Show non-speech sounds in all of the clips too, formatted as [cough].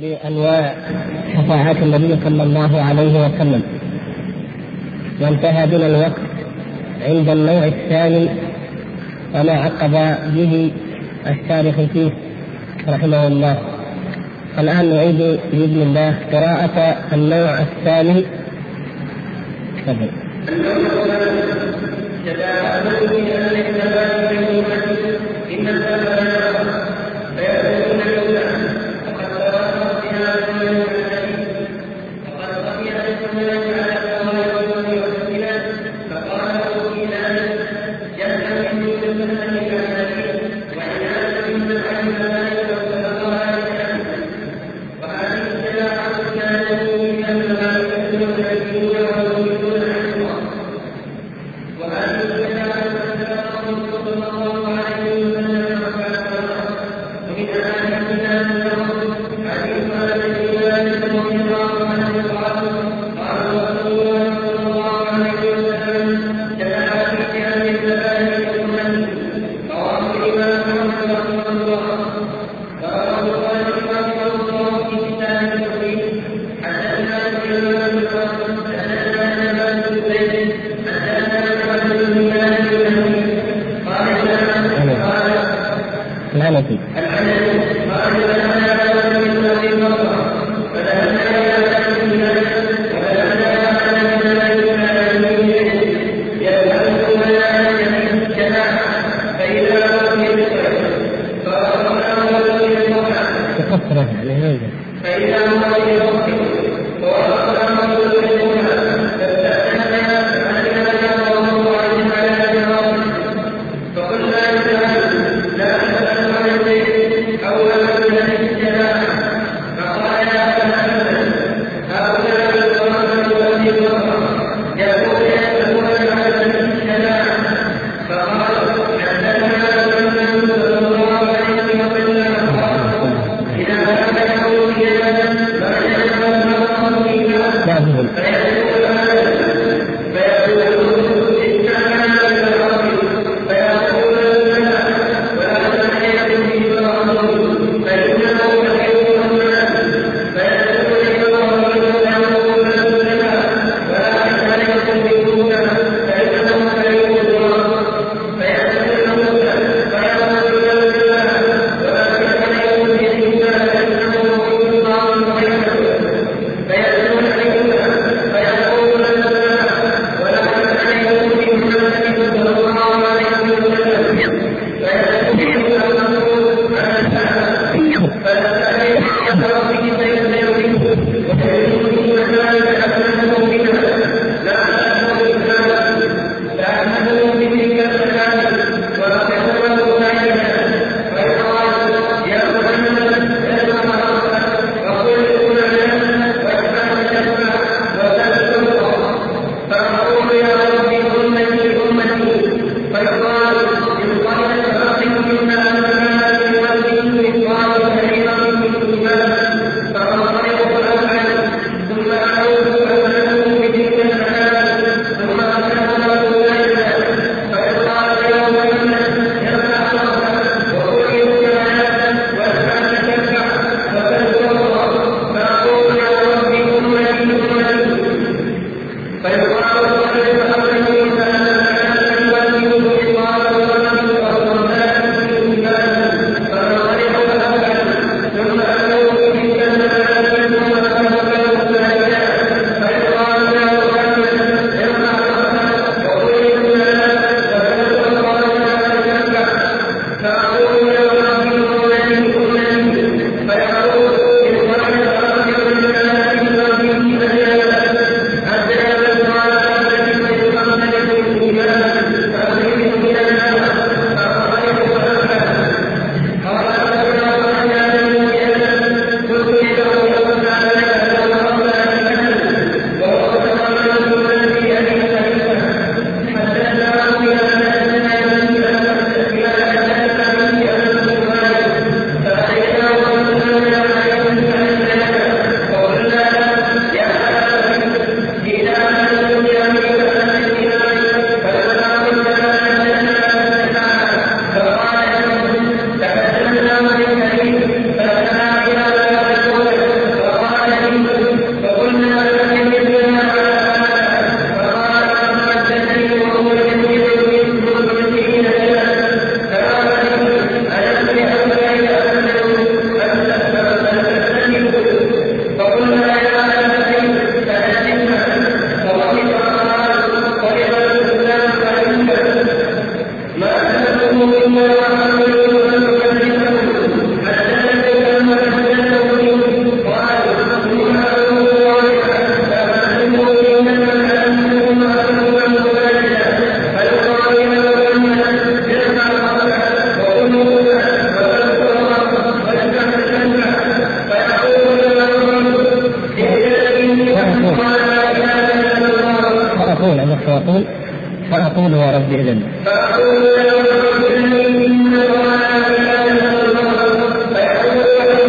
بأنواع شفاعات النبي صلى الله عليه وسلم. وانتهى بنا الوقت عند النوع الثاني وما عقب به الشارح فيه رحمه الله. الآن نعيد بإذن الله قراءة النوع الثاني. تفضل.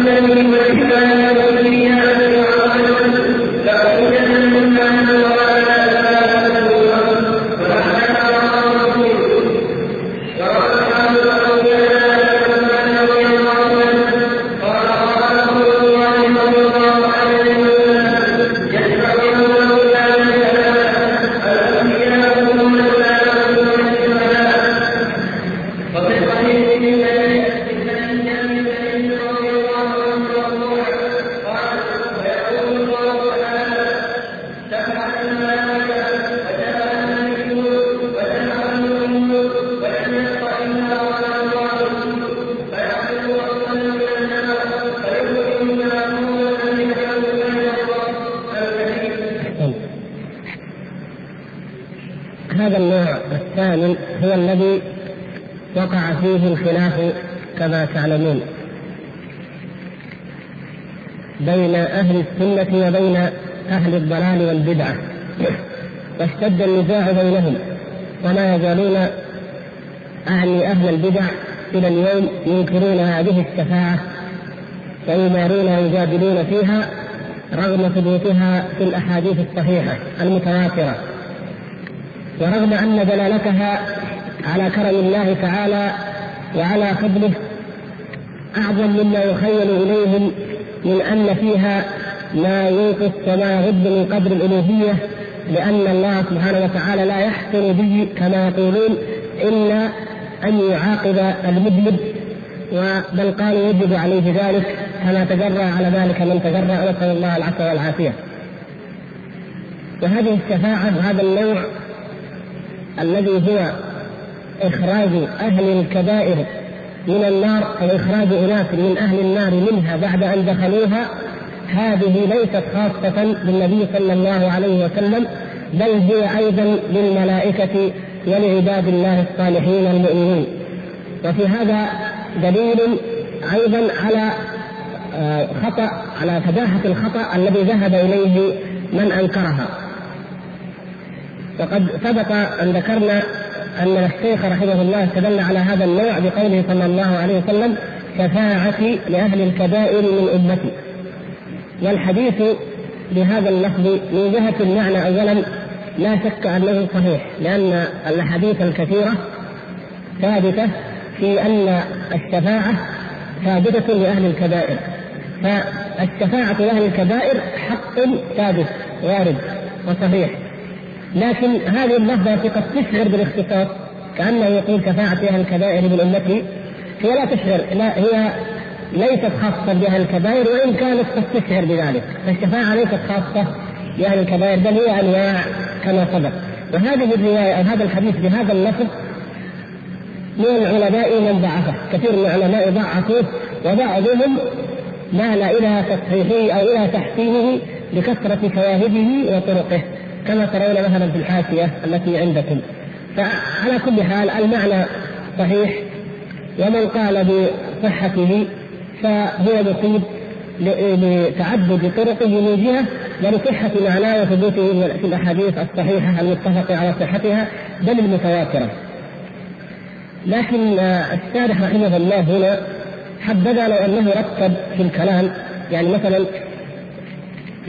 هذا واشتد النزاع بينهم وما يزالون أعني أهل البدع إلى اليوم ينكرون هذه الشفاعة ويمارون ويجادلون فيها رغم ثبوتها في الأحاديث الصحيحة المتواترة. ورغم أن دلالتها على كرم الله تعالى وعلى فضله أعظم مما يخيل إليهم من أن فيها ما ينقص وما يغض من قدر الألوهية لأن الله سبحانه وتعالى لا يحسن به كما يقولون إلا أن يعاقب المذنب بل قالوا يجب عليه ذلك كما تجرى على ذلك من تجرى نسأل الله العفو والعافية. وهذه الشفاعة وهذا النوع الذي هو إخراج أهل الكبائر من النار أو إخراج أناس من أهل النار منها بعد أن دخلوها هذه ليست خاصة بالنبي صلى الله عليه وسلم بل هي أيضا للملائكة ولعباد الله الصالحين المؤمنين. وفي هذا دليل أيضا على آه، خطأ على فداحة الخطأ الذي ذهب إليه من أنكرها. وقد سبق أن ذكرنا أن الشيخ رحمه الله استدل على هذا النوع بقوله صلى الله عليه وسلم شفاعتي لأهل الكبائر من أمتي. والحديث بهذا اللفظ من جهة المعنى أولا لا شك أنه صحيح لأن الأحاديث الكثيرة ثابتة في أن الشفاعة ثابتة لأهل الكبائر. فالشفاعة لأهل الكبائر حق ثابت وارد وصحيح. لكن هذه اللفظة التي قد تشعر بالاختصاص كأنه يقول شفاعة أهل الكبائر من أمتي هي لا تشعر لا هي ليست خاصة بأهل الكبائر وإن كانت قد تشعر بذلك. فالشفاعة ليست خاصة بأهل الكبائر بل هي أنواع كما سبق. وهذه الرواية أو هذا الحديث بهذا اللفظ من العلماء من ضعفه. كثير من العلماء ضعفوه وبعضهم مال إلى تصحيحه أو إلى تحسينه لكثرة شواهده وطرقه كما ترون مثلا في الحاشية التي عندكم. فعلى كل حال المعنى صحيح ومن قال بصحته فهو مصيب لتعدد طرقه من جهة ولصحة معناه وثبوته في الأحاديث الصحيحة المتفق على صحتها بل المتواترة. لكن الشارح رحمه الله هنا حبذا لو أنه رتب في الكلام يعني مثلا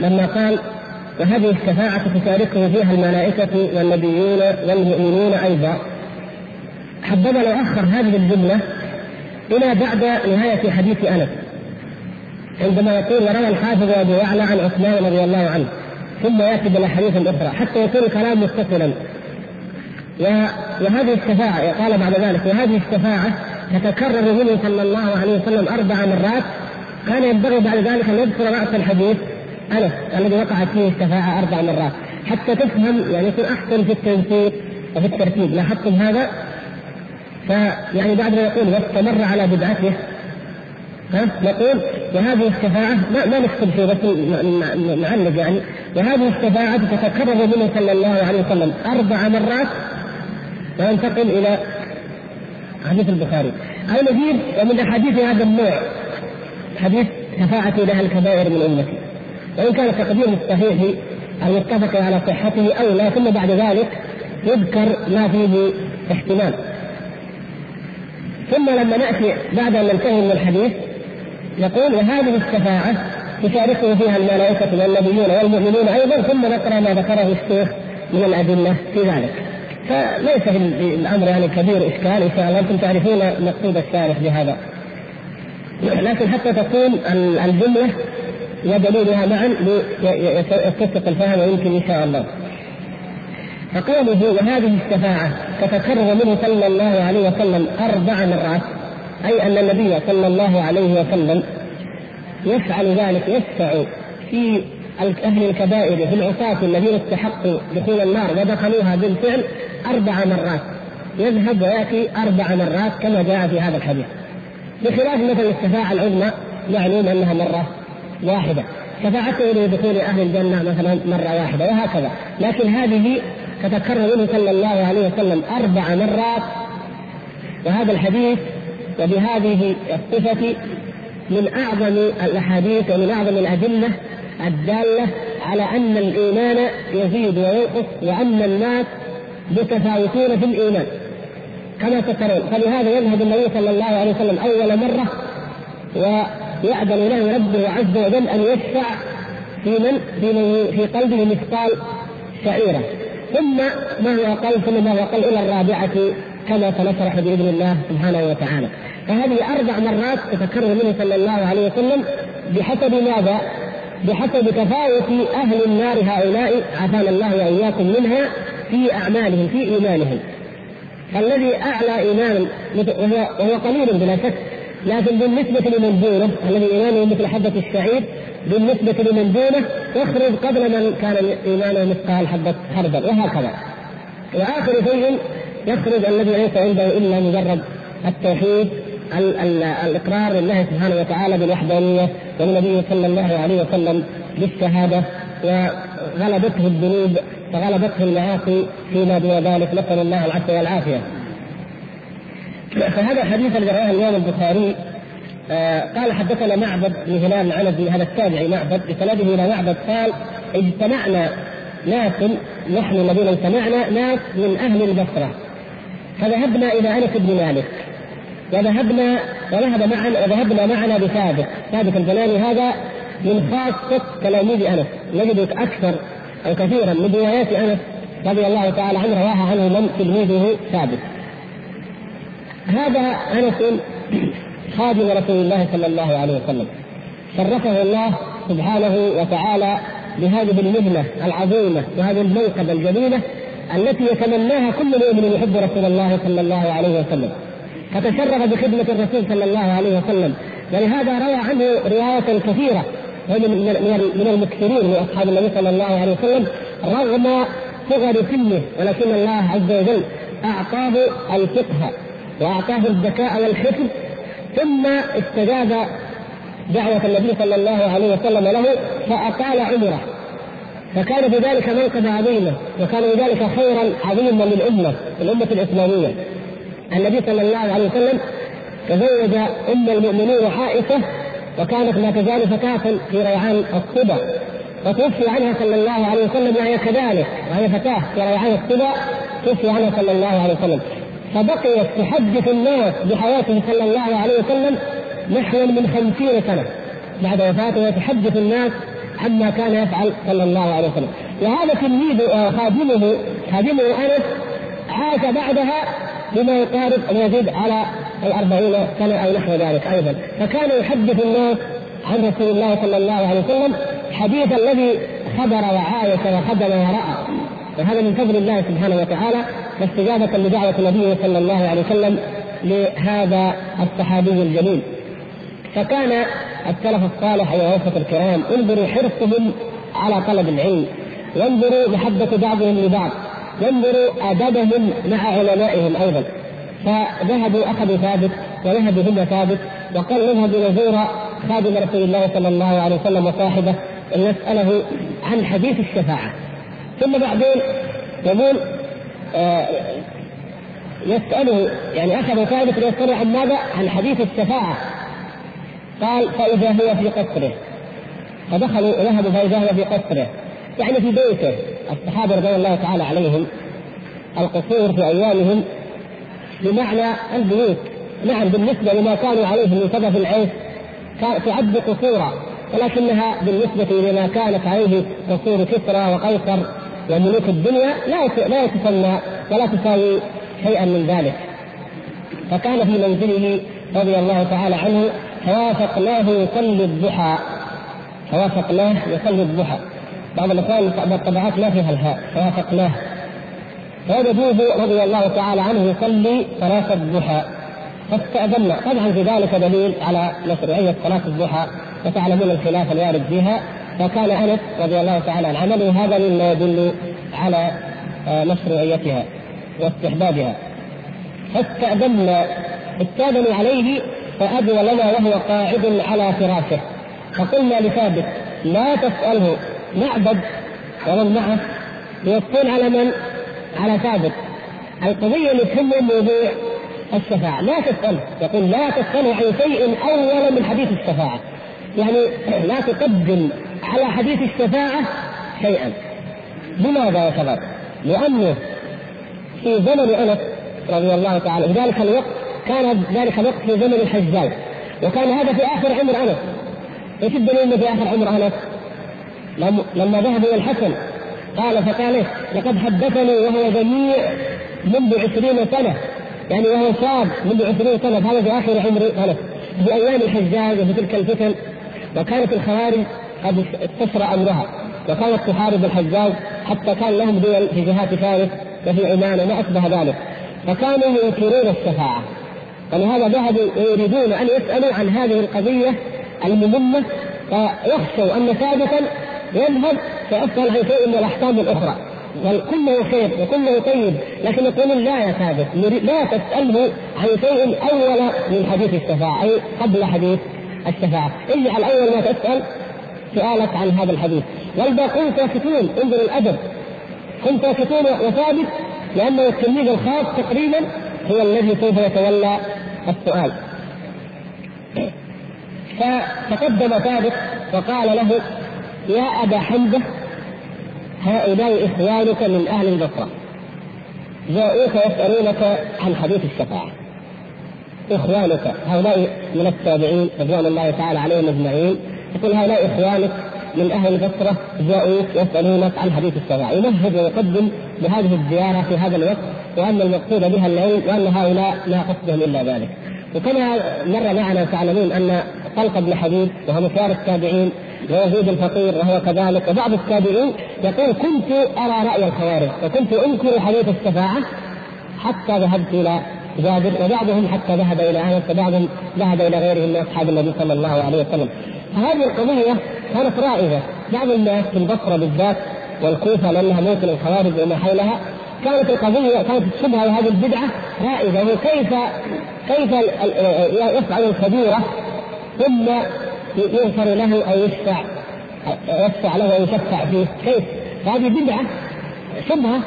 لما قال وهذه الشفاعة تشاركه فيها الملائكة والنبيون والمؤمنون أيضا حبذا لو أخر هذه الجملة إلى بعد نهاية حديث أنس. عندما يقول وروى الحافظ أبو يعلى عن عثمان رضي الله عنه. ثم يأتي بالأحاديث الأخرى. حتى يكون الكلام متصلا وهذه الشفاعة قال بعد ذلك وهذه الشفاعة تتكرر منه صلى الله عليه وسلم أربع مرات. كان ينبغي بعد ذلك أن يذكر رأس الحديث أنس الذي وقعت فيه الشفاعة أربع مرات. حتى تفهم يعني يكون أحسن في التنسيق وفي الترتيب. لاحظتم هذا؟ فيعني بعد ما يقول واستمر على بدعته. ها؟ نقول وهذه الشفاعة ما, ما نكتب فيه بس نعلق يعني. وهذه الشفاعة تتكرر منه صلى الله عليه وسلم أربع مرات وينتقل إلى حديث البخاري. أو نجيب ومن أحاديث هذا النوع حديث شفاعة لها الكبائر من أمتي. وإن كان تقديم الصحيح المتفق على صحته أولى ثم بعد ذلك يذكر ما فيه احتمال. ثم لما نأتي بعد أن ننتهي من الحديث يقول وهذه الشفاعة يشاركه فيها الملائكة والنبيون والمؤمنون أيضا ثم نقرأ ما ذكره الشيخ من الأدلة في ذلك. فليس في الأمر يعني كبير إشكال إن شاء الله أنتم تعرفون مقصود الشارح بهذا. لكن حتى تكون الجملة ودليلها معا يتسق الفهم ويمكن إن شاء الله. فقوله وهذه الشفاعة تتكرر منه صلى الله عليه وسلم أربع مرات أي أن النبي صلى الله عليه وسلم يفعل ذلك يشفع في أهل الكبائر في العصاة الذين استحقوا دخول النار ودخلوها بالفعل أربع مرات. يذهب ويأتي أربع مرات كما جاء في هذا الحديث. بخلاف مثلا الشفاعة العظمى معلوم أنها مرة واحدة. شفاعته لدخول أهل الجنة مثلا مرة واحدة وهكذا. لكن هذه تتكرر منه صلى الله عليه وسلم أربع مرات وهذا الحديث وبهذه الصفة من أعظم الأحاديث ومن أعظم الأدلة الدالة على أن الإيمان يزيد وينقص وأن الناس متفاوتون في الإيمان. كما ترون فلهذا يذهب النبي صلى الله عليه وسلم أول مرة ويأذن له ربه عز وجل أن يشفع في من؟ في, من؟ في قلبه مثقال شعيرة. ثم ما هو أقل ثم ما هو أقل إلى الرابعة كما سنشرح بإذن الله سبحانه وتعالى فهذه أربع مرات تتكرر منه صلى الله عليه وسلم بحسب ماذا؟ بحسب تفاوت أهل النار هؤلاء عافانا الله وإياكم منها في أعمالهم في إيمانهم فالذي أعلى إيمانا وهو, قليل بلا شك لكن بالنسبة لمن دونه الذي إيمانه مثل حبة الشعير بالنسبة لمن دونه يخرج قبل من كان إيمانه مثقال حبة خردل وهكذا. وآخر شيء يخرج الذي ليس عنده إلا مجرد التوحيد الإقرار لله سبحانه وتعالى بالوحدانية والنبي صلى الله عليه وسلم بالشهادة وغلبته الذنوب وغلبته المعاصي فيما دون ذلك نسأل الله العفو والعافية. فهذا الحديث الذي رواه الإمام البخاري قال حدثنا معبد بن هلال العنزي هذا التابعي معبد بسنده إلى معبد قال اجتمعنا ناس نحن الذين اجتمعنا ناس من أهل البصرة فذهبنا إلى أنس بن مالك وذهبنا وذهب معنا وذهبنا معنا بثابت ثابت البناني هذا من خاصة تلاميذ أنس نجد أكثر أو كثيرا من روايات أنس رضي الله تعالى عنه رواها عنه من تلميذه ثابت. هذا أنس خادم رسول الله صلى الله عليه وسلم. شرفه الله سبحانه وتعالى بهذه المهنة العظيمة وهذه المنقبة الجليلة التي يتمناها كل مؤمن يحب رسول الله صلى الله عليه وسلم. فتشرف بخدمة الرسول صلى الله عليه وسلم. ولهذا روى عنه رواية كثيرة من من المكثرين من أصحاب النبي صلى الله عليه وسلم رغم صغر سنه ولكن الله عز وجل أعطاه الفقه وأعطاه الذكاء والحكم ثم استجاب دعوة النبي صلى الله عليه وسلم له فأطال عمره. فكان بذلك منقبة عظيمة وكان بذلك خيرا عظيما للأمة الأمة الإسلامية. النبي صلى الله عليه وسلم تزوج أم المؤمنين عائشة وكانت لا تزال فتاة في ريعان الصبا. وتوفي عنها صلى الله عليه وسلم وهي كذلك وهي فتاة في ريعان الصبا توفي عنها صلى الله عليه وسلم. فبقيت تحدث الناس بحياته صلى الله عليه وسلم نحو من خمسين سنة. بعد وفاته وتحدث الناس عما كان يفعل صلى الله عليه وسلم. وهذا تلميذ آه، خادمه خادمه أنس عاش بعدها بما يقارب أن يزيد على الأربعين سنة أو نحو ذلك أيضا. فكان يحدث الناس عن رسول الله صلى الله عليه وسلم حديث الذي خبر وعايش وخدم ورأى. وهذا من فضل الله سبحانه وتعالى واستجابة لدعوة النبي صلى الله عليه وسلم لهذا الصحابي الجليل. فكان السلف الصالح ووفة الكرام انظروا حرصهم على طلب العلم. وانظروا محبة بعضهم لبعض. وانظروا أدبهم مع علمائهم أيضا. فذهبوا أخذوا ثابت وذهبوا هم ثابت وقال نذهب لنزور خادم رسول الله صلى الله عليه وسلم وصاحبه لنسأله عن حديث الشفاعة. ثم بعدين يقول يسأله يعني أخذوا ثابت ليسأله عن ماذا؟ عن حديث الشفاعة. قال فإذا هو في قصره. فدخلوا ذهبوا فإذا هو في قصره. يعني في بيته. الصحابة رضي الله تعالى عليهم القصور في أيامهم بمعنى البيوت. نعم بالنسبة لما كانوا عليه من سبب العيش تعد قصورا ولكنها بالنسبة لما كانت عليه قصور كسرى وقيصر. وملوك الدنيا لا لا يتسمى ولا تساوي شيئا من ذلك. فكان في منزله رضي الله تعالى عنه فوافقناه يصلي الضحى. فوافقناه يصلي الضحى. بعض الإخوان بعض الطبعات ما فيها الهاء فوافقناه. فوجدوه رضي الله تعالى عنه يصلي صلاة الضحى. فاستأذنا. طبعا في ذلك دليل على مشروعية صلاة الضحى وتعلمون الخلاف الوارد فيها. فكان أنس رضي الله تعالى عن عمله هذا مما يدل على آه، مشروعيتها واستحبابها. فاستأذنا استأذنوا عليه فأذن لنا وهو قاعد على فراشه. فقلنا لثابت لا تسأله معبد ومن معه يوصون على من؟ على ثابت. القضية اللي تهم موضوع الشفاعة. لا تسأله. يقول لا تسأله عن شيء أول من حديث الشفاعة. يعني [clears throat] لا تقدم على حديث الشفاعة شيئا. لماذا يا شباب؟ لأنه في زمن أنس رضي الله تعالى في ذلك الوقت كان ذلك الوقت في زمن الحجاج. وكان هذا في آخر عمر أنس إيش الدليل في آخر عمر أنس؟ لما ذهب إلى الحسن قال فقال إيه؟ لقد حدثني وهو جميع منذ عشرين سنة. يعني وهو شاب منذ عشرين سنة. هذا في آخر عمر أنس في أيام الحجاج وفي تلك الفتن. وكانت الخوارج قد استشرى امرها وكانت تحارب الحجاج حتى كان لهم دول في جهات فارس وفي عمان وما أشبه ذلك. فكانوا ينكرون الشفاعة. ولهذا ذهبوا يريدون أن يسألوا عن هذه القضية المهمة فيخشوا أن ثابتا يذهب فيسال عن شيء من الأحكام الأخرى. كله خير وكله طيب لكن يقولون لا يا ثابت لا تساله عن شيء أول من حديث الشفاعة أي قبل حديث الشفاعة. اجعل اول ما تسأل سؤالك عن هذا الحديث. والباقون ساكتون انظر الأدب. هم ساكتون وثابت لأنه التلميذ الخاص تقريبا هو الذي سوف يتولى السؤال. فتقدم ثابت وقال له يا أبا حمزة هؤلاء إخوانك من أهل البصرة. جاءوك يسألونك عن حديث الشفاعة. إخوانك هؤلاء من التابعين رضوان الله تعالى عليهم أجمعين. يقول هؤلاء إخوانك من أهل البصرة جاءوك يسألونك عن حديث الشفاعه يمهد ويقدم بهذه الزيارة في هذا الوقت وأن المقصود بها العلم وأن هؤلاء لا قصدهم إلا ذلك. وكما مر معنا تعلمون أن طلق بن حبيب وهو مشوار التابعين ويزيد الفقير وهو كذلك وبعض التابعين يقول كنت أرى رأي الخوارج وكنت أنكر حديث الشفاعه حتى ذهبت إلى جابر وبعضهم حتى ذهب إلى انس وبعضهم ذهب إلى غيرهم من أصحاب النبي صلى الله عليه وسلم. فهذه القضية كانت رائده بعض الناس في البصرة بالذات والكوفة لأنها موطن الخوارج وما حولها كانت القضية كانت الشبهة وهذه البدعة رائده وكيف كيف يفعل الكبيرة ثم يغفر له أو يشفع يشفع له أو يشفع فيه؟ كيف؟ هذه بدعة شبهة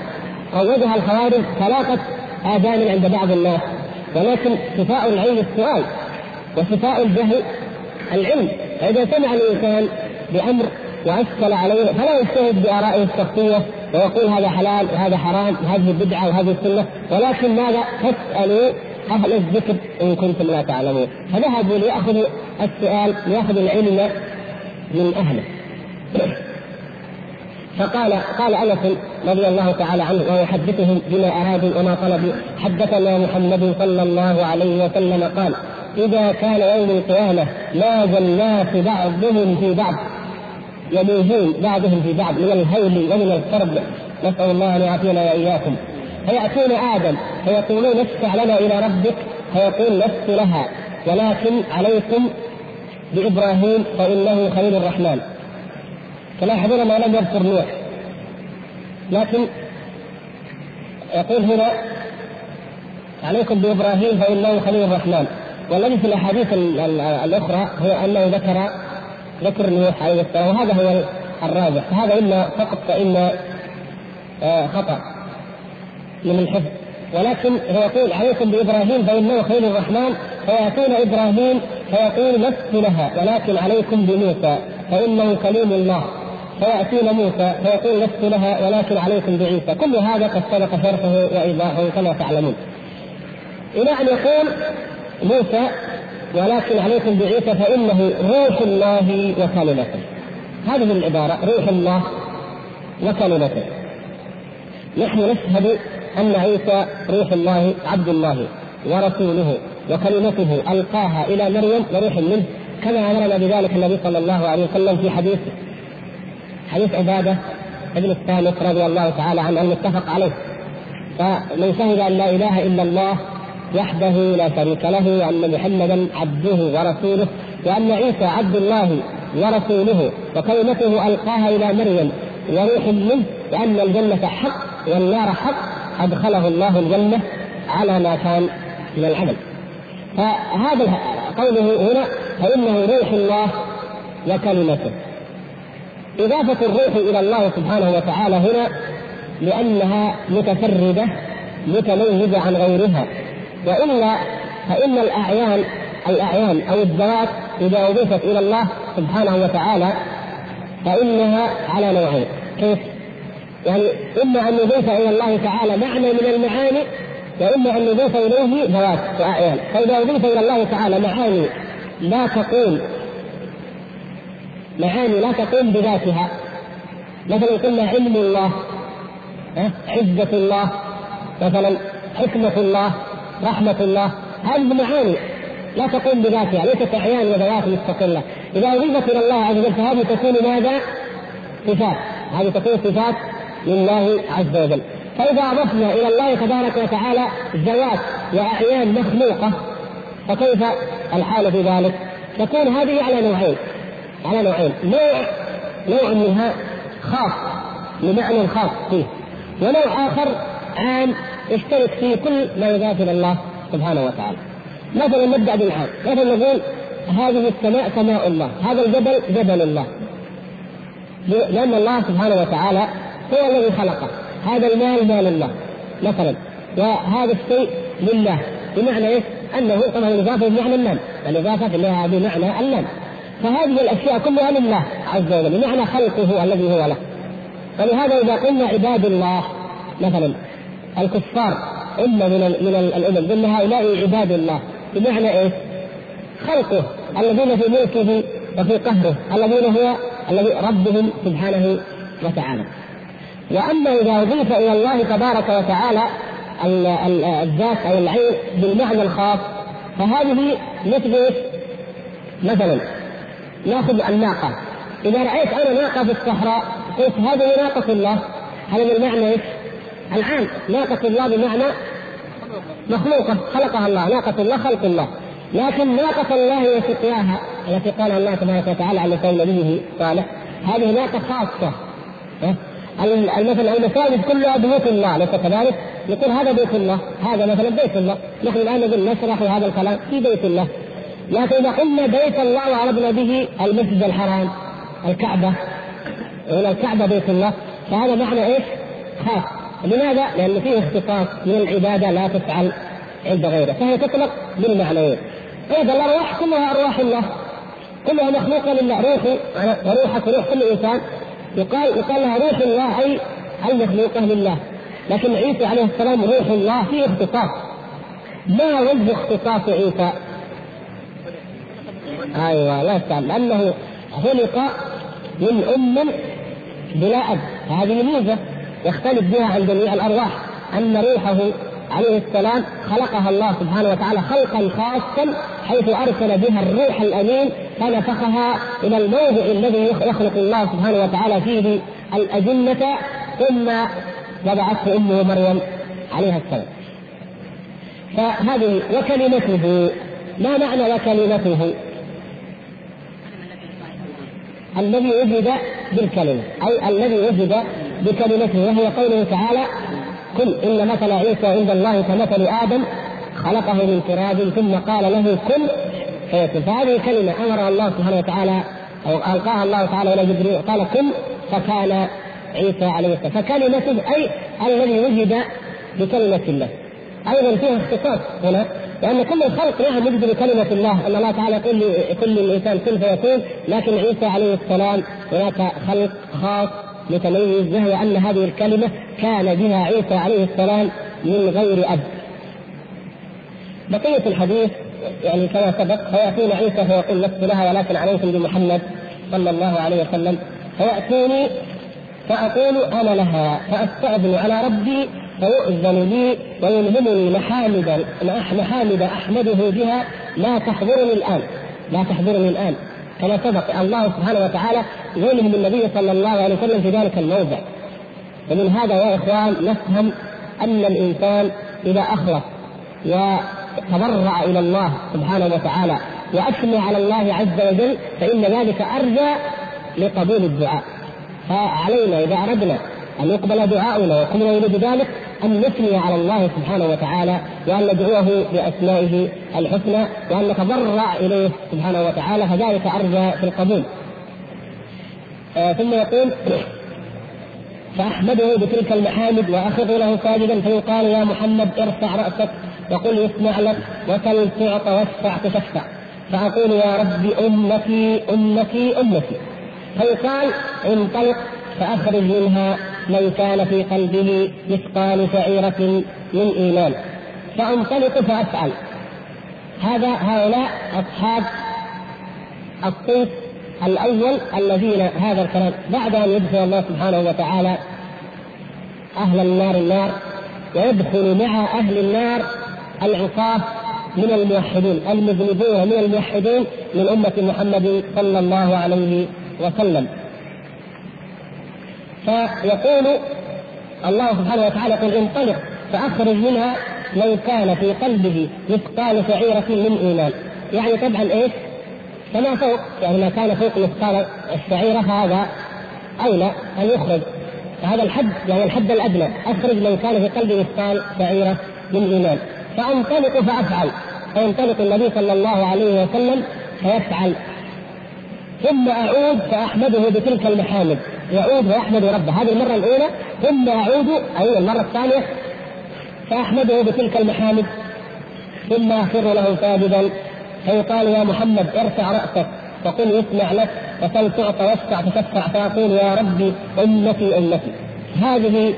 روجها الخوارج فلاقت آذان عند بعض الناس ولكن شفاء العلم السؤال وشفاء الجهل العلم. فإذا سمع الإنسان بأمر وأشكل عليه فلا يجتهد بآرائه الشخصية ويقول هذا حلال وهذا حرام وهذه بدعة وهذه سنة. ولكن ماذا؟ فاسألوا أهل الذكر إن كنتم لا تعلمون. فذهبوا ليأخذوا السؤال ليأخذوا العلم من أهله. فقال قال أنس رضي الله تعالى عنه وهو يحدثهم بما ارادوا وما طلبوا حدثنا محمد صلى الله عليه وسلم قال إذا كان يوم القيامة لاز الناس بعضهم في بعض يموجون بعضهم في بعض من الهول ومن الكرب. نسأل الله أن يعافينا وإياكم. فيأتون آدم فيقولون اشفع لنا إلى ربك. فيقول لست لها ولكن عليكم بإبراهيم فإنه خليل الرحمن. تلاحظون ما لم يذكر نوح. لكن يقول هنا عليكم بإبراهيم فإنه خليل الرحمن. والذي في الأحاديث الأخرى هو أنه ذكر ذكر نوح عليه السلام. وهذا هو الراجح. فهذا إما فقط فاما آه، خطأ. من الحفظ ولكن هو يقول عليكم بإبراهيم فإنه خليل الرحمن. فيأتون إبراهيم فيقول لست لها ولكن عليكم بموسى فإنه كليم الله. فيأتين موسى فيقول لست لها ولكن عليكم بعيسى. كل هذا قد سبق شرحه وإيضاحه كما تعلمون. إلى أن يقول موسى ولكن عليكم بعيسى فإنه روح الله وكلمته. هذه العبارة روح الله وكلمته. نحن نشهد أن عيسى روح الله عبد الله ورسوله وكلمته ألقاها إلى مريم وروح منه كما أمرنا بذلك النبي صلى الله عليه وسلم في حديث حديث عبادة ابن الصامت رضي الله تعالى عنه المتفق عليه. فمن شهد أن لا إله إلا الله وحده لا شريك له وأن محمدا عبده ورسوله وأن عيسى عبد الله ورسوله وكلمته ألقاها إلى مريم وروح منه وأن الجنة حق والنار حق أدخله الله الجنة على ما كان من العمل. فهذا قوله هنا فإنه روح الله وكلمته. إضافة الروح إلى الله سبحانه وتعالى هنا لأنها متفردة متميزة عن غيرها. وإلا فإن الأعيان الأعيان أو الذوات إذا أضيفت إلى الله سبحانه وتعالى فإنها على نوعين. كيف؟ يعني إما أن نضيف إلى الله تعالى معنى من المعاني وإما أن نضيف إليه ذوات وأعيان. فإذا أضيف إلى الله تعالى معاني لا تقوم معاني لا تقوم بذاتها. مثلا قلنا علم الله عزة الله مثلا حكمة الله رحمة الله. هذه معاني لا تقوم بذاتها ليست أعيان وذوات مستقلة. إذا أضيفت إلى الله عز وجل فهذه تكون ماذا؟ صفات. هذه تكون صفات لله عز وجل. فإذا أضفنا إلى الله تبارك وتعالى ذوات وأعيان مخلوقة فكيف الحال في ذلك؟ تكون هذه على نوعين. على نوعين نوع نوع منها خاص لمعنى خاص فيه. ونوع آخر عام يشترك فيه كل ما يضاف إلى الله سبحانه وتعالى. مثلا نبدأ بالعام. مثلا نقول هذه السماء سماء الله هذا الجبل جبل الله. لأن الله سبحانه وتعالى هو الذي خلقه. هذا المال مال الله مثلا. وهذا الشيء لله بمعنى إيش؟ أنه طبعا الإضافة بمعنى المال الإضافة لها بمعنى المال فهذه الأشياء كلها لله عز وجل بمعنى خلقه الذي هو له. ولهذا إذا قلنا عباد الله مثلا الكفار أمة من من الأمم قلنا هؤلاء عباد الله بمعنى إيش؟ خلقه الذين في ملكه وفي قهره الذين هو الذي ربهم سبحانه وتعالى. وأما إذا اضيف إلى الله تبارك وتعالى الذات أو العين بالمعنى الخاص فهذه مثل مثلا ناخذ الناقة. إذا رأيت أنا ناقة في الصحراء قلت هذه ناقة الله. هذا من معنى إيش؟ العام. ناقة الله بمعنى مخلوقة خلقها الله. ناقة الله خلق الله. لكن ناقة الله وسقياها التي قال الله تبارك وتعالى على لسان نبيه صالح. هذه ناقة خاصة. مثلا المساجد كلها بيوت الله ليس كذلك؟ يقول هذا بيت الله هذا مثلا بيت الله. نحن الآن نقول نشرح هذا الكلام في بيت الله. لكن إذا قلنا بيت الله وعرضنا به المسجد الحرام الكعبة هنا الكعبة بيت الله فهذا معنى إيش؟ خاص لماذا؟ لأن فيه اختصاص من العبادة لا تفعل عند غيره فهي تطلق بالمعنيين أيضا الأرواح كلها أرواح الله كلها مخلوقة لله روحي وروحك وروح كل إنسان يقال يقال لها روح الله اي المخلوقه لله لكن عيسى عليه السلام روح الله فيه اختصاص ما وجه اختصاص عيسى؟ أيوه لا تعلم لأنه خلق من أم بلا أب هذه ميزة يختلف بها عن جميع الأرواح أن روحه عليه السلام خلقها الله سبحانه وتعالى خلقا خاصا حيث أرسل بها الروح الأمين فنفخها إلى الموضع الذي يخلق الله سبحانه وتعالى فيه الأجنة ثم وضعته أمه مريم عليها السلام. فهذه وكلمته ما معنى وكلمته؟ الذي وجد بالكلمة أي الذي وجد بكلمته وهي قوله تعالى قل إن مثل عيسى عند الله كمثل آدم خلقه من تراب ثم قال له كن فيكون. فهذه كلمه أمر الله سبحانه وتعالى أو ألقاها الله تعالى إلى جبريل قال كن فكان عيسى عليه السلام. فكلمته أي الذي وجد بكلمة الله. أيضا فيها اختصاص هنا. لأن كل الخلق نعم يجد بكلمة الله. أن الله تعالى يقول لكل الانسان كن فيكون. لكن عيسى عليه السلام هناك خلق خاص متميز وهو أن هذه الكلمة كان بها عيسى عليه السلام من غير أب. بقية الحديث يعني كما سبق فياتون عيسى فيقول لست لها ولكن عليكم بمحمد صلى الله عليه وسلم. فياتوني فأقول أنا لها. فأستأذن على ربي فيؤذن لي ويلهمني محامدا محامد أحمده بها لا تحضرني الآن لا تحضرني الآن. كما سبق الله سبحانه وتعالى يلهم النبي صلى الله عليه وسلم في ذلك الموضع. ومن هذا يا إخوان نفهم أن الإنسان إذا أخلص وتضرع إلى الله سبحانه وتعالى وأثنى على الله عز وجل فإن ذلك أرجى لقبول الدعاء. فعلينا إذا أردنا أن يقبل دعاؤنا وكنا نريد ذلك أن نثني على الله سبحانه وتعالى وأن ندعوه بأسمائه الحسنى وأن نتضرع إليه سبحانه وتعالى فذلك أرجى في القبول. آه ثم يقول فأحمده بتلك المحامد وأخذ له ساجدا فيقال يا محمد ارفع رأسك وقل يسمع لك وسل تعطى واشفع تشفع فأقول يا رب أمتي أمتي أمتي فيقال انطلق فأخرج منها من كان في قلبه مثقال شعيرة من إيمان. فأنطلق فأفعل هذا هؤلاء أصحاب الصنف الأول الذين هذا الكلام بعد أن يدخل الله سبحانه وتعالى أهل النار النار ويدخل مع أهل النار العصاة من الموحدين المذنبون من الموحدين من أمة محمد صلى الله عليه وسلم. فيقول الله سبحانه وتعالى يقول انطلق فأخرج منها من كان في قلبه مثقال شعيرة من إيمان. يعني طبعا إيش؟ فما فوق. يعني ما كان فوق مثقال الشعيرة فهذا أولى أن يخرج. فهذا الحد يعني الحد الأدنى. أخرج من كان في قلبه مثقال شعيرة من إيمان. فأنطلق فأفعل. فينطلق النبي صلى الله عليه وسلم فيفعل. ثم أعود فأحمده بتلك المحامد. يعود ويحمد ربه. هذه المرة الأولى ثم اعود اي المرة الثانية فأحمده بتلك المحامد ثم اخر له ساجدا فيقال يا محمد ارفع رأسك وقل يسمع لك وسل تعطى واشفع تشفع فيقول يا ربي امتي امتي هذه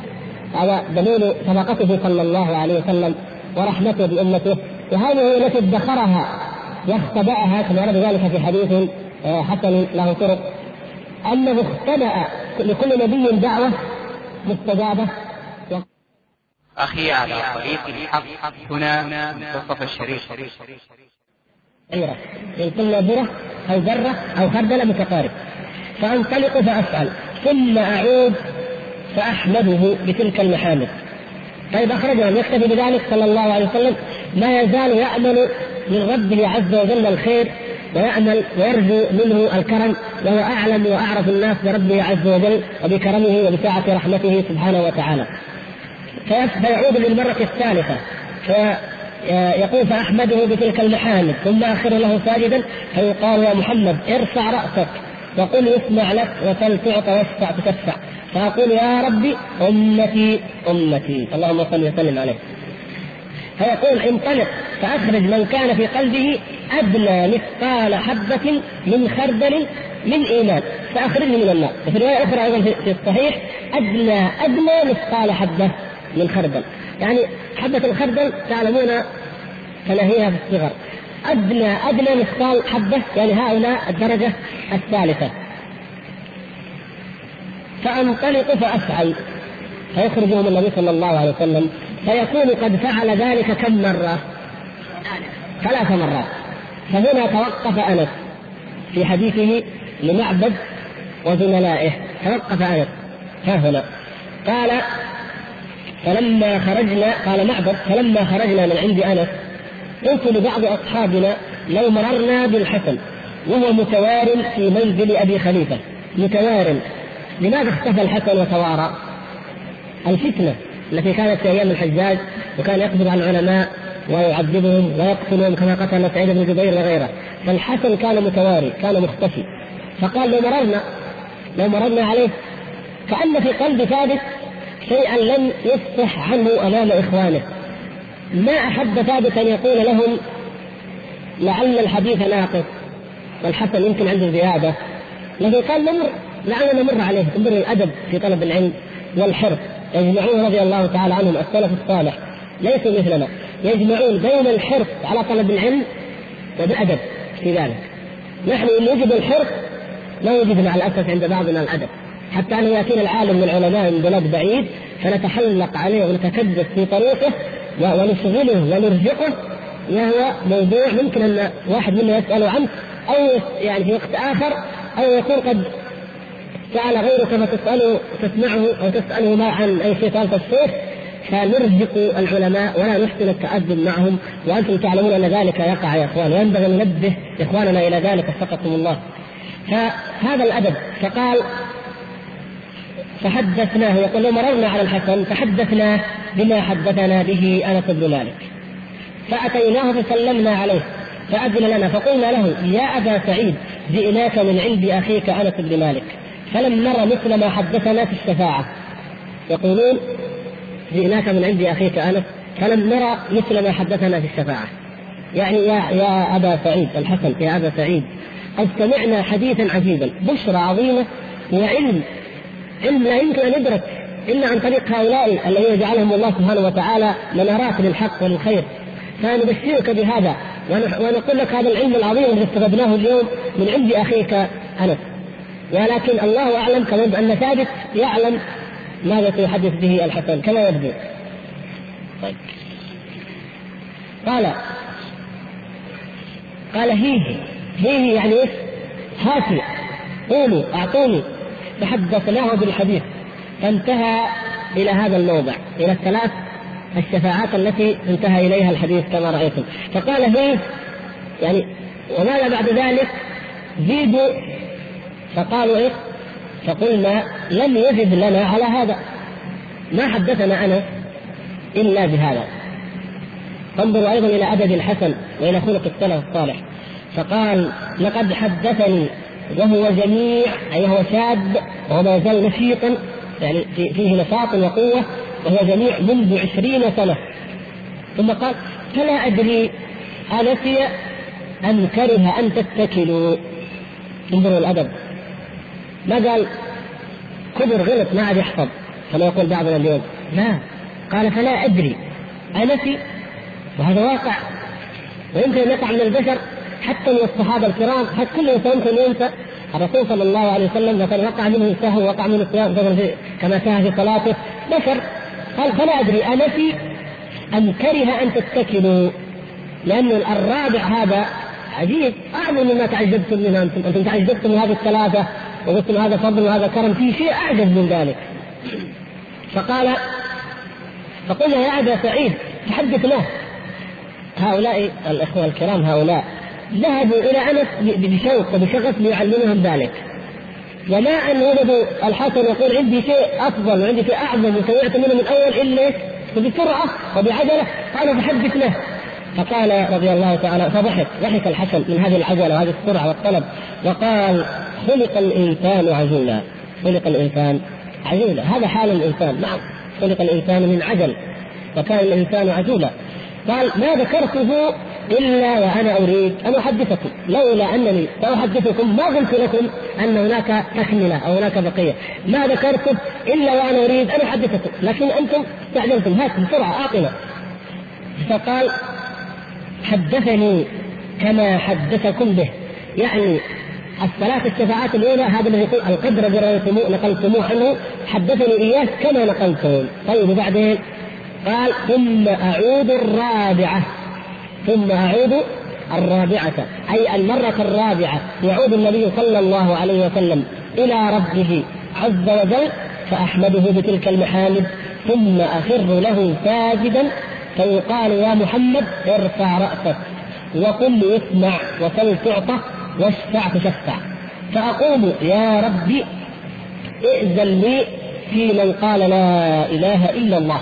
هذا دليل صداقته صلى الله عليه وسلم ورحمته بأمته. وهذه التي ادخرها واختبأها كما ورد ذلك في حديث آه، حسن له طرق. أنه اختبأ لكل نبي دعوة مستجابة. أخي على طريق الحق هنا منتصف الشريف. غيرة إن كنا ذرة أو ذرة أو خردلة متقارب. فأنطلق فأفعل ثم أعود فأحمده بتلك المحامد. طيب أخرجه أن يكتفي بذلك صلى الله عليه وسلم. ما يزال يعمل من ربه عز وجل الخير ويأمل ويرجو منه الكرم وهو أعلم وأعرف الناس بربه عز وجل وبكرمه وبسعة رحمته سبحانه وتعالى. فيعود للمرة الثالثة فيقول فأحمده بتلك المحامد ثم آخر له ساجدا فيقال يا محمد ارفع رأسك وقل يسمع لك وسل تعطى واشفع تشفع فأقول يا ربي أمتي أمتي. اللهم صل وسلم عليه. فيقول انطلق فأخرج من كان في قلبه أدنى مثقال حبة من خردل من إيمان. فاخرجه من النار. وفي رواية أخرى أيضا في الصحيح ادنى أدنى مثقال حبة من خردل. يعني حبة الخردل تعلمون تناهيها في الصغر. ادنى أدنى مثقال حبة يعني هؤلاء الدرجة الثالثة. فأنطلق فأفعل. فيخرجهم النبي صلى الله عليه وسلم فيكون قد فعل ذلك كم مرة؟ ثلاث مرات. فهنا توقف أنس في حديثه لمعبد وزملائه. توقف أنس. ها هنا. قال فلما خرجنا قال معبد فلما خرجنا من عند أنس قلت لبعض أصحابنا لو مررنا بالحسن وهو متوار في منزل أبي خليفة. متوار. لماذا اختفى الحسن وتوارى؟ الفتنة. التي كانت في أيام الحجاج وكان يقبض على العلماء ويعذبهم ويقتلهم كما قتل سعيد بن جبير وغيره. فالحسن كان متواري كان مختفي. فقال لو مررنا لو مررنا عليه كأن في قلب ثابت شيئا لم يفصح عنه أمام إخوانه. ما أحب ثابت أن يقول لهم لعل الحديث ناقص والحسن يمكن عنده زيادة. لكن قال نمر لعلنا نمر عليه انظر الأدب في طلب العلم. والحرص يجمعون رضي الله تعالى عنهم السلف الصالح. ليسوا مثلنا. يجمعون بين الحرص على طلب العلم وبأدب في ذلك. نحن إن وجد الحرص لا وجد مع الأسف عند بعضنا الأدب. حتى أنه يأتينا العالم من العلماء من بلاد بعيد فنتحلق عليه ونتكدس في طريقه ونشغله ونرزقه. وهو موضوع ممكن أن واحد منا يسأله عنه أو يعني في وقت آخر أو يكون قد سأل غيرك فتسأله تسمعه أو تسأله ما عن أي شيء سألت الشيخ فنرزق العلماء ولا نحسن التأدب معهم وأنتم تعلمون أن ذلك يقع يا إخوان وينبغي أن ننبه إخواننا إلى ذلك وفقكم الله. فهذا الأدب فقال فحدثناه يقول لو مررنا على الحسن فحدثناه بما حدثنا به أنس بن مالك. فأتيناه فسلمنا عليه فأذن لنا فقلنا له يا أبا سعيد جئناك من عند أخيك أنس بن مالك. فلم نر مثل ما حدثنا في الشفاعة. يقولون جئناك من عند أخيك أنس فلم نرى مثل ما حدثنا في الشفاعة. يعني يا يا أبا سعيد الحسن يا أبا سعيد قد سمعنا حديثا عجيبا بشرى عظيمة وعلم علم لا يمكن أن يدرك إلا عن طريق هؤلاء الذين جعلهم الله سبحانه وتعالى منارات للحق وللخير فنبشرك بهذا ونقول لك هذا العلم العظيم الذي استفدناه اليوم من عند أخيك أنس. ولكن الله أعلم كما أن ثابت يعلم ماذا سيحدث به الحسن كما يبدو. طيب. قال قال هيه هيه يعني إيش؟ هاتي قولوا أعطوني. تحدثناه بالحديث. فانتهى إلى هذا الموضع إلى الثلاث الشفاعات التي انتهى إليها الحديث كما رأيتم. فقال هي يعني وماذا بعد ذلك؟ زيدوا فقالوا إيه؟ فقلنا لم يجد لنا على هذا. ما حدثنا أنا إلا بهذا. فانظروا أيضا إلى عدد الحسن وإلى خلق السلف الصالح. فقال لقد حدثني وهو جميع أي هو شاب وهو ما يزال نشيطا يعني فيه نشاط وقوة وهو جميع منذ عشرين سنة. ثم قال فلا أدري أنسي أم كره أن تتكلوا انظروا الأدب. ما قال كبر غلط ما عاد يحفظ. كما يقول بعضنا اليوم لا قال فلا أدري. أنسي وهذا واقع. ويمكن أن يقع من البشر حتى من الصحابة الكرام حتى كل إنسان يمكن ينسى؟ الرسول صلى الله عليه وسلم مثلا وقع منه سهو وقع منه صيام كما سهى في صلاته. بشر قال فلا أدري. انسي ام كره أن تتكلوا لأن الرابع هذا عجيب أعظم مما تعجبتم منه أنتم. أنتم تعجبتم من هذه الثلاثة وقلتم هذا فضل وهذا كرم في شيء أعجب من ذلك. فقال فقلنا يا أبا سعيد تحدثناه هؤلاء الإخوة الكرام هؤلاء ذهبوا إلى أنس بشوق وبشغف ليعلمهم ذلك. وما أن وجدوا الحسن يقول عندي شيء أفضل وعندي شيء أعظم وسمعت منه من أول الا وبسرعة وبعجلة قال فحدث له. فقال رضي الله تعالى فضحك ضحك الحسن من هذه العجلة وهذه السرعة والطلب وقال خلق الإنسان عجولا خلق الإنسان عجولا. هذا حال الإنسان نعم خلق الإنسان من عجل وكان الإنسان عجولا. قال ما ذكرته إلا وأنا أريد أن أحدثكم لولا أنني سأحدثكم ما قلت لكم أن هناك تكمله أو هناك بقية. ما ذكرته إلا وأنا أريد أن أحدثكم لكن أنتم استعجلتم هات بسرعة أعطنا. فقال حدثني كما حدثكم به. يعني الثلاث الشفاعات الأولى هذا الذي يقول القدر الذي نقلتموه عنه حدثني إياه كما نقلتم. طيب وبعدين؟ قال ثم أعود الرابعة. ثم أعود الرابعة أي المرة الرابعة يعود النبي صلى الله عليه وسلم إلى ربه عز وجل فأحمده بتلك المحامد ثم أخر له ساجدا فيقال يا محمد ارفع رأسك وقل يسمع وسل تعطى واشفع تشفع. فأقول يا ربي ائذن لي في من قال لا إله إلا الله.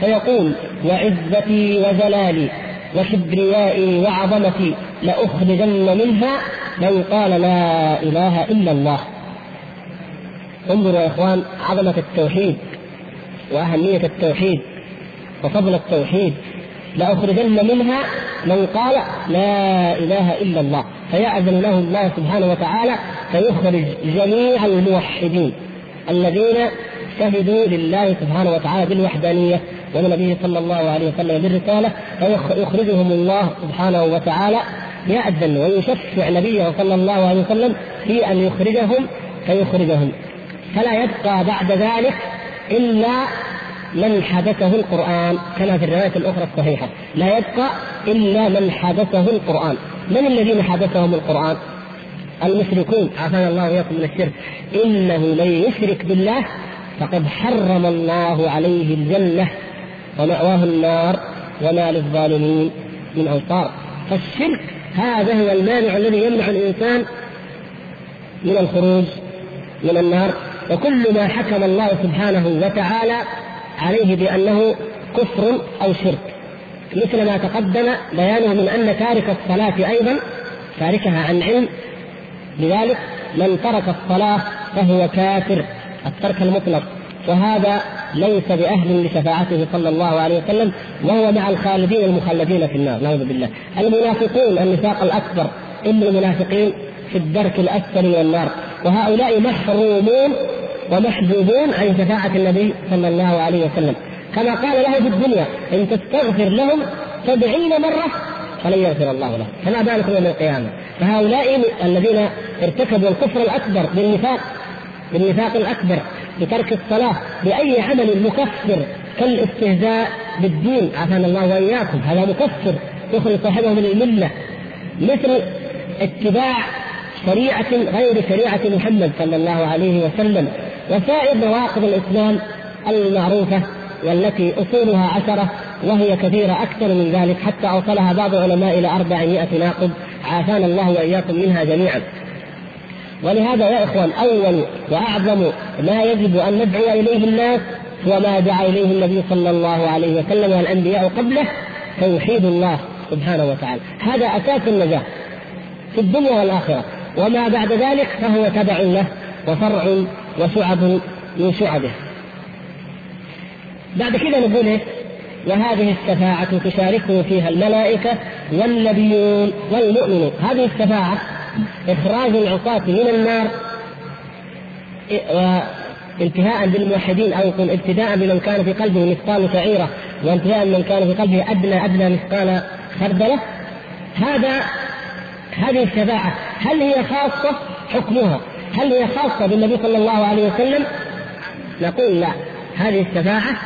فيقول وعزتي وجلالي وكبريائي وعظمتي لأخرجن منها من قال لا إله إلا الله. انظروا يا إخوان عظمة التوحيد وأهمية التوحيد وفضل التوحيد لأخرجن منها من قال لا إله إلا الله فيأذن له الله سبحانه وتعالى فيخرج جميع الموحدين الذين شهدوا لله سبحانه وتعالى بالوحدانية ولنبيه صلى الله عليه وسلم بالرسالة فيخرجهم الله سبحانه وتعالى يأذن ويشفع نبيه صلى الله عليه وسلم في أن يخرجهم فيخرجهم. فلا يبقى بعد ذلك إلا من حدثه القرآن كما في الرواية الأخرى الصحيحة. لا يبقى إلا من حدثه القرآن. من الذين حدثهم القرآن؟ المشركون. عافانا الله وإياكم من الشرك. إنه من يشرك بالله فقد حرم الله عليه الجنة ومأواه النار وما للظالمين من أنصار. فالشرك هذا هو المانع الذي يمنع الإنسان من الخروج من النار. وكل ما حكم الله سبحانه وتعالى عليه بأنه كفر أو شرك. مثل ما تقدم بيانه من أن تارك الصلاة أيضا تاركها عن علم. لذلك من ترك الصلاة فهو كافر الترك المطلق. وهذا ليس بأهل لشفاعته صلى الله عليه وسلم وهو مع الخالدين المخلدين في النار. نعوذ بالله. المنافقون النفاق الأكبر إن المنافقين في الدرك الأسفل من النار. وهؤلاء محرومون ومحجوبون عن شفاعة النبي صلى الله عليه وسلم. كما قال له في الدنيا إن تستغفر لهم سبعين مرة فلن يغفر الله لهم. فما بالك يوم القيامة؟ فهؤلاء الذين ارتكبوا الكفر الأكبر بالنفاق بالنفاق الأكبر بترك الصلاة بأي عمل مكفر كالاستهزاء بالدين عافانا الله وإياكم. هذا مكفر يخرج صاحبه من الملة مثل اتباع شريعة غير شريعة محمد صلى الله عليه وسلم وسائر نواقض الإسلام المعروفة والتي أصولها عشرة وهي كثيرة أكثر من ذلك حتى أوصلها بعض العلماء إلى أربعمائة ناقض عافانا الله وإياكم منها جميعا. ولهذا يا إخوان أول وأعظم ما يجب أن ندعو إليه الناس هو ما دعا إليه النبي صلى الله عليه وسلم والأنبياء قبله توحيد الله سبحانه وتعالى. هذا أساس النجاة في الدنيا والآخرة. وما بعد ذلك فهو تبع له وفرع وشعب من شعبه. بعد كده نقول إيه؟ وهذه الشفاعة تشاركه فيها الملائكة والنبيون والمؤمنون. هذه الشفاعة إخراج العصاة من النار وانتهاء بالموحدين أو ابتداء بمن كان في قلبه مثقال شعيرة وانتهاء بمن كان في قلبه أدنى أدنى مثقال خردلة. هذا هذه الشفاعة هل هي خاصة؟ حكمها. هل هي خاصة بالنبي صلى الله عليه وسلم؟ نقول لا. هذه الشفاعة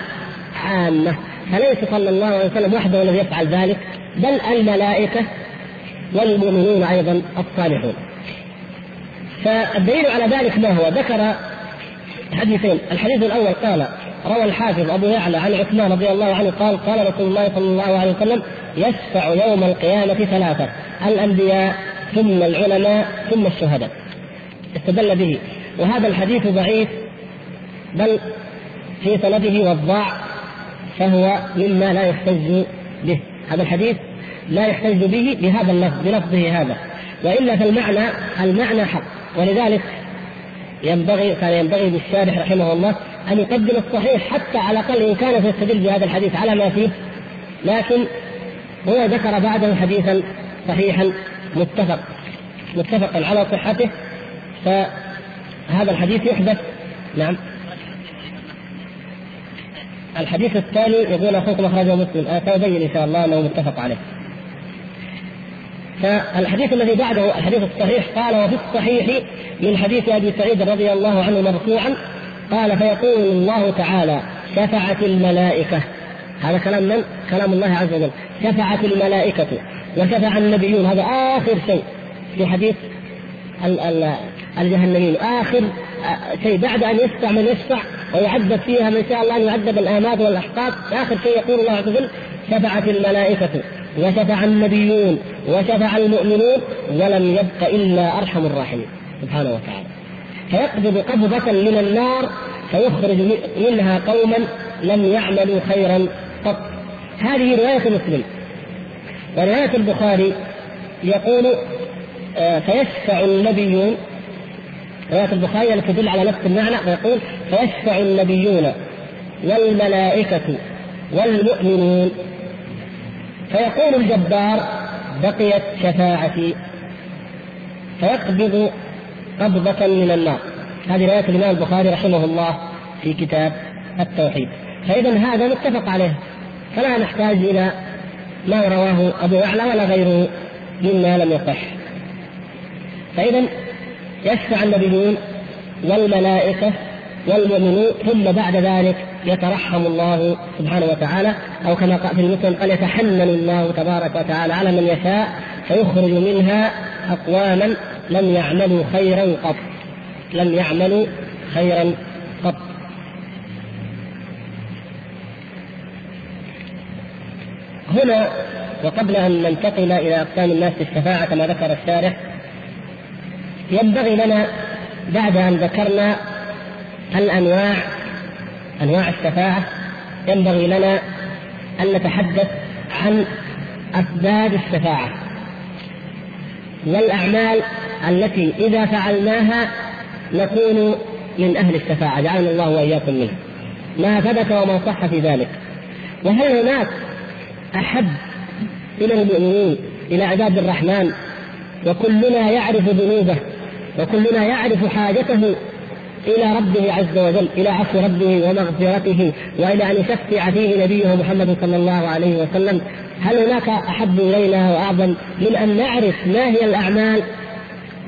عامة. فليس صلى الله عليه وسلم وحده الذي يفعل ذلك بل الملائكة والمؤمنون أيضا الصالحون. فالدليل على ذلك ما هو؟ ذكر حديثين. الحديث الأول قال روى الحافظ أبو يعلى عن عثمان رضي الله عنه قال قال رسول الله صلى الله عليه وسلم يشفع يوم القيامة ثلاثة الأنبياء ثم العلماء ثم الشهداء. استدل به. وهذا الحديث ضعيف بل في سنده وضاع فهو مما لا يحتج به. هذا الحديث لا يحتج به بهذا اللفظ بلفظه هذا. وإلا فالمعنى المعنى حق. ولذلك ينبغي كان ينبغي للشارح رحمه الله أن يقدم الصحيح حتى على الأقل إن كان يستدل بهذا الحديث على ما فيه لكن هو ذكر بعده حديثا صحيحا متفق متفقا على صحته فهذا الحديث يحدث نعم الحديث الثاني يقول أخوكم أخرجه مسلم آه سأبين إن شاء الله أنه متفق عليه. فالحديث الذي بعده الحديث الصحيح قال وفي الصحيح من حديث أبي سعيد رضي الله عنه مرفوعا قال فيقول الله تعالى شفعت الملائكة. هذا كلام من؟ كلام الله عز وجل. شفعت الملائكة وشفع النبيون. هذا آخر شيء في حديث الجهنميين. آخر شيء بعد أن يشفع من يشفع ويعذب فيها من شاء الله أن يعذب الآمات والاحقاد آخر شيء يقول الله عز وجل شفعت الملائكة وشفع النبيون وشفع المؤمنون ولم يبق إلا أرحم الراحمين. سبحانه وتعالى. فيقبض قبضة من النار فيخرج منها قوما لم يعملوا خيرا قط. هذه رواية مسلم. ورواية البخاري يقول آه، فيشفع النبيون رواية البخاري التي تدل على نفس المعنى ويقول فيشفع النبيون والملائكة والمؤمنون. فيقول الجبار بقيت شفاعتي. فيقبض قبضة من النار. هذه رواية الإمام البخاري رحمه الله في كتاب التوحيد. فإذا هذا متفق عليه. فلا نحتاج إلى ما رواه أبو يعلى ولا غيره مما لم يصح. فإذا يشفع النبيون والملائكة والمؤمنون ثم بعد ذلك يترحم الله سبحانه وتعالى أو كما قال في المسلم قال يتحنن الله تبارك وتعالى على من يشاء فيخرج منها أقواما لم يعملوا خيرا قط. لم يعملوا خيرا قط. هنا وقبل أن ننتقل إلى أقسام الناس في الشفاعة كما ذكر الشارح ينبغي لنا بعد أن ذكرنا الأنواع أنواع الشفاعة ينبغي لنا أن نتحدث عن أسباب الشفاعة. والأعمال التي إذا فعلناها نكون من أهل الشفاعة جعلنا الله وإياكم منه. ما ثبت وما صح في ذلك. وهل هناك أحب إلى المؤمنين إلى عباد الرحمن؟ وكلنا يعرف ذنوبه وكلنا يعرف حاجته إلى ربه عز وجل إلى عفو ربه ومغفرته وإلى أن يشفع فيه نبيه محمد صلى الله عليه وسلم. هل هناك أحب إلينا وأعظم من أن نعرف ما هي الأعمال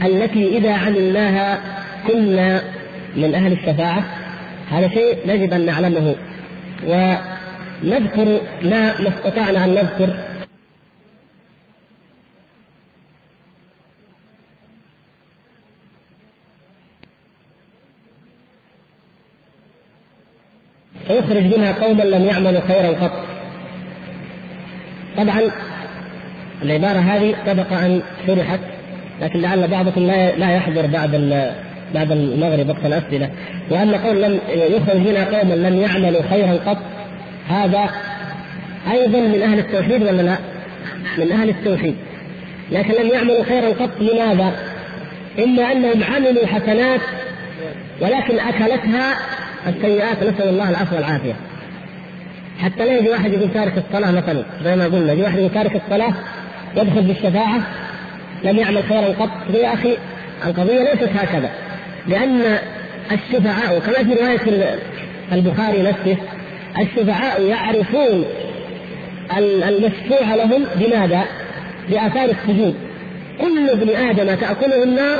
التي إذا عملناها كنا من أهل الشفاعة؟ هذا شيء يجب أن نعلمه. ونذكر ما استطعنا أن نذكر فيخرج منها قوما لم يعملوا خيرا قط طبعا العبارة هذه سبق أن شرحت لكن لعل بعضكم لا لا يحضر بعد بعد المغرب وقت الأسئلة وأن قول لم يخرج منها قوما لم يعملوا خيرا قط هذا أيضا من أهل التوحيد ولا لا؟ من أهل التوحيد لكن لم يعملوا خيرا قط لماذا؟ إما أنهم عملوا حسنات ولكن أكلتها السيئات نسأل الله العفو والعافية. حتى لا يجي واحد يقول تارك الصلاة مثلا زي ما قلنا يجي واحد يقول تارك الصلاة يدخل بالشفاعة لم يعمل خيرا قط. يا أخي القضية ليست هكذا لأن الشفعاء كما في رواية البخاري نفسه الشفعاء يعرفون المشفوع لهم بماذا؟ بآثار السجود. كل ابن آدم تأكله النار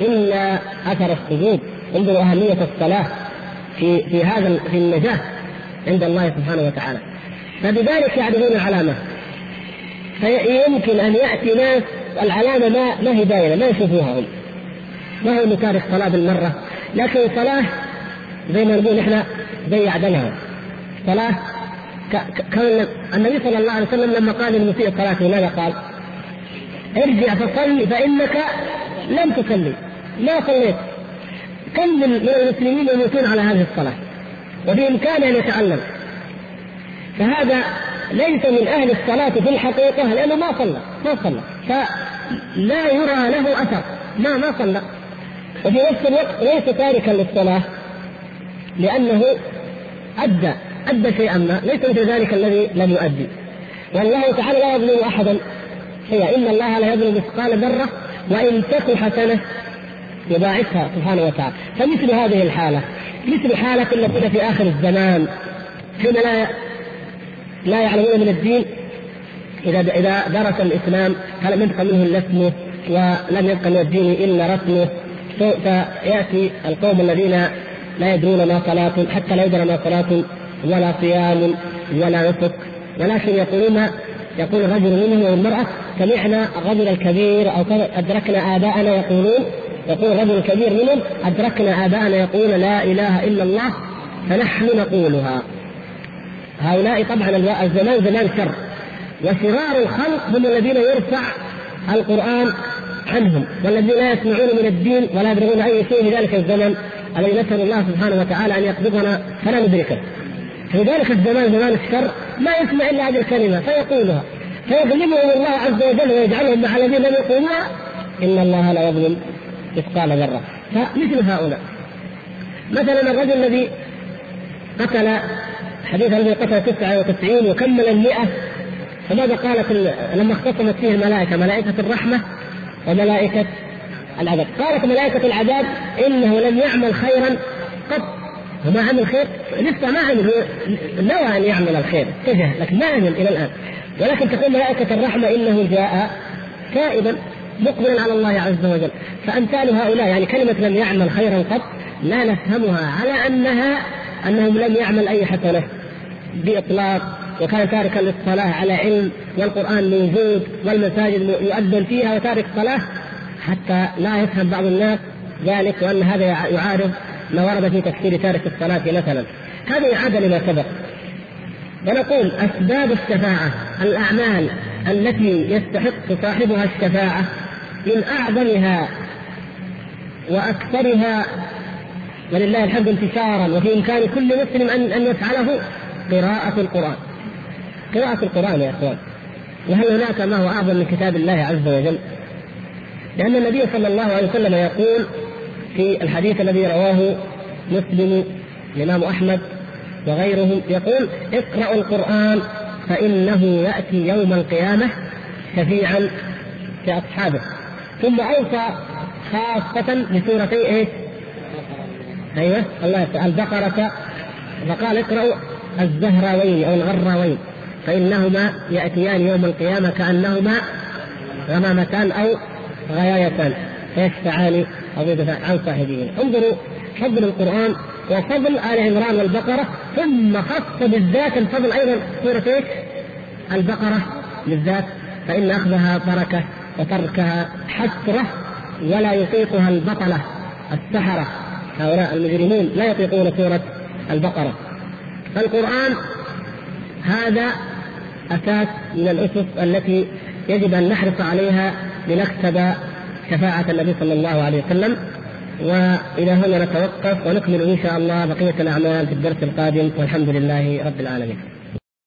إلا أثر السجود انظروا أهمية الصلاة. في في هذا في النجاة عند الله سبحانه وتعالى. فبذلك يعرفون العلامة فيمكن أن يأتي ناس العلامة ما ما هي باينة ما يشوفوها هم. ما هو تارك صلاة بالمرة؟ لكن صلاة زي ما نقول إحنا زي عدنها صلاة كان النبي صلى الله عليه وسلم لما قال للمسيء الصلاة ماذا قال؟ ارجع فصلي فإنك لم تصلي. ما صليت؟ كم من المسلمين يموتون على هذه الصلاة؟ وبإمكانه أن يتعلم. فهذا ليس من أهل الصلاة في الحقيقة لأنه ما صلى ما صلى. فلا يرى له أثر. ما ما صلى. وفي نفس الوقت ليس تاركا للصلاة لأنه أدى أدى شيئا ما. ليس مثل ذلك الذي لم يؤدي. والله تعالى لا يظلم أحدا شيئا. إن الله لا يظلم مثقال ذرة وإن تك حسنة يضاعفها سبحانه وتعالى. فمثل هذه الحالة مثل حالة الذين في آخر الزمان حين لا لا يعلمون من الدين إذا إذا درس الإسلام فلم يبقى منه إلا اسمه؟ ولم يبقى من الدين إلا رسمه فيأتي القوم الذين لا يدرون ما صلاة حتى لا يدرى ما صلاة ولا صيام ولا نسك. ولكن يقولون يقول الرجل منهم والمرأة سمعنا الرجل الكبير أو أدركنا آباءنا يقولون يقول الرجل الكبير منهم أدركنا آباءنا يقول لا إله إلا الله فنحن نقولها. هؤلاء طبعا الزمان زمان شر وشرار الخلق هم الذين يرفع القرآن عنهم والذين لا يسمعون من الدين ولا يبلغون أي شيء في ذلك الزمن. الذي نسأل الله سبحانه وتعالى أن يقبضنا؟ فلا ندركه في ذلك الزمان زمان الشر ما يسمع إلا هذه الكلمة فيقولها. فيظلمهم الله عز وجل ويجعلهم مع الذين لم يقولوها إن الله لا يظلم. مثقال ذرة فمثل هؤلاء. مثلا الرجل الذي قتل حديث الذي قتل 99 وكمل المئة فماذا قالت لما اختصمت فيه الملائكة؟ ملائكة الرحمة وملائكة العذاب. قالت ملائكة العذاب إنه لم يعمل خيرا قط. وما عمل خير لسه ما عمل. نوى أن يعمل الخير. اتجه لكن ما عمل إلى الآن. ولكن تقول ملائكة الرحمة إنه جاء تائبا مقبلا على الله عز وجل. فأمثال هؤلاء يعني كلمة لم يعمل خيرا قط لا نفهمها على أنها أنهم لم يعمل أي حسنة بإطلاق وكان تاركا للصلاة على علم والقرآن موجود والمساجد يؤذن فيها وتارك صلاة حتى لا يفهم بعض الناس ذلك وأن هذا يعارض ما ورد في تفسير تارك الصلاة مثلا. هذه إعادة لما سبق. ونقول أسباب الشفاعة الأعمال التي يستحق صاحبها الشفاعة من أعظمها وأكثرها ولله الحمد انتشارا وفي إمكان كل مسلم أن أن يفعله قراءة القرآن. قراءة القرآن يا إخوان. وهل هناك ما هو أعظم من كتاب الله عز وجل؟ لأن النبي صلى الله عليه وسلم يقول في الحديث الذي رواه مسلم الإمام أحمد وغيرهم يقول اقرأوا القرآن فإنه يأتي يوم القيامة شفيعا لأصحابه ثم أوصى خاصة بسورتي إيه؟ أيوه الله يسأل البقرة. فقال اقرأوا الزهراوين أو الغراوين فإنهما يأتيان يوم القيامة كأنهما غمامتان أو غيايتان فيشفعان يدفع عن صاحبهما انظروا فضل القرآن وفضل آل عمران والبقرة ثم خص بالذات الفضل أيضا. سورة إيش؟ البقرة بالذات. فإن أخذها بركة. وتركها حسرة ولا يطيقها البطلة السحرة. هؤلاء المجرمون لا يطيقون سورة البقرة. فالقرآن هذا أساس من الأسس التي يجب أن نحرص عليها لنكسب شفاعة النبي صلى الله عليه وسلم. وإلى هنا نتوقف ونكمل إن شاء الله بقية الأعمال في الدرس القادم. والحمد لله رب العالمين.